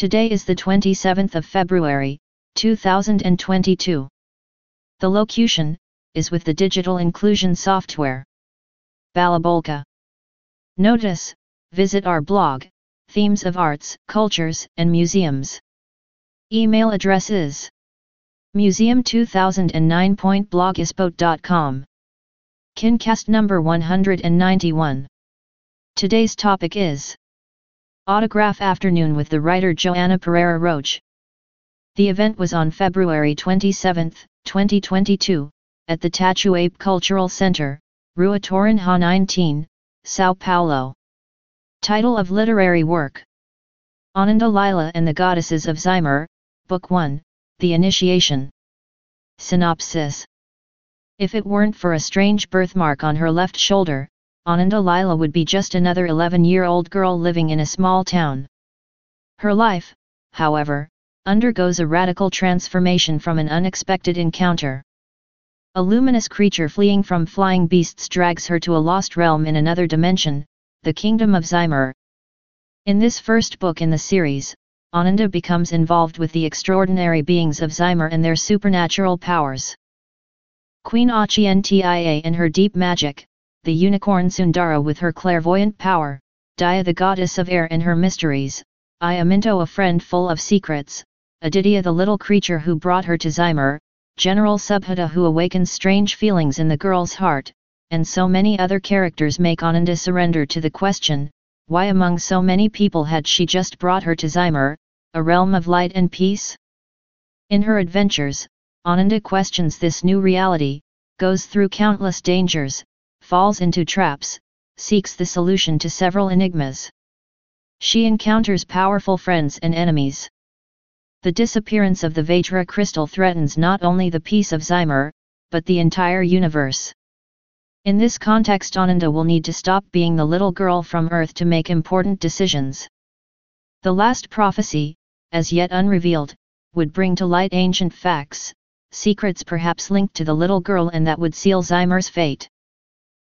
Today is the 27th of February, 2022. The locution is with the digital inclusion software. Balabolka. Notice, visit our blog, Themes of Arts, Cultures, and Museums. Email address is museum2009.blogspot.com. Kincast number 191. Today's topic is Autograph Afternoon with the writer Joana Pereira Roge. The event was on February 27, 2022, at the Tatuapé Cultural Center, Rua Torrinha 19, São Paulo. Title of literary work Ananda Lila and the Goddesses of Zymer, Book 1, The Initiation. Synopsis If it weren't for a strange birthmark on her left shoulder, Ananda Lila would be just another 11-year-old girl living in a small town. Her life, however, undergoes a radical transformation from an unexpected encounter. A luminous creature fleeing from flying beasts drags her to a lost realm in another dimension, the kingdom of Zymer. In this first book in the series, Ananda becomes involved with the extraordinary beings of Zymer and their supernatural powers. Queen Achientia and her deep magic, the unicorn Sundara with her clairvoyant power, Dia the goddess of air and her mysteries, Iaminto a friend full of secrets, Aditya the little creature who brought her to Zymer, General Subhata who awakens strange feelings in the girl's heart, and so many other characters make Ananda surrender to the question, why among so many people had she just brought her to Zymer, a realm of light and peace? In her adventures, Ananda questions this new reality, goes through countless dangers, falls into traps, seeks the solution to several enigmas. She encounters powerful friends and enemies. The disappearance of the Vajra crystal threatens not only the peace of Zymer, but the entire universe. In this context Ananda will need to stop being the little girl from Earth to make important decisions. The last prophecy, as yet unrevealed, would bring to light ancient facts, secrets perhaps linked to the little girl and that would seal Zymer's fate.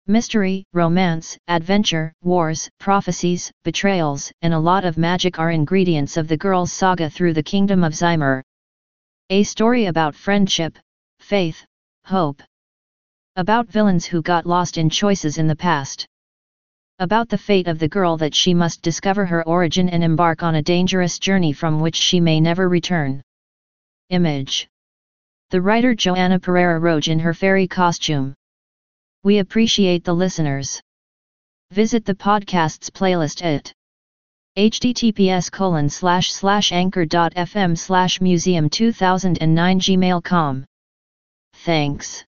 Mystery, romance, adventure, wars, prophecies, betrayals, and a lot of magic are ingredients of the girl's saga through the kingdom of Zymer. A story about friendship, faith, hope. About villains who got lost in choices in the past. About the fate of the girl that she must discover her origin and embark on a dangerous journey from which she may never return. Image. The writer Joana Pereira Roge in her fairy costume. We appreciate the listeners. Visit the podcast's playlist at https colon slash slash anchor.fm slash museum 2009 gmail.com. Thanks.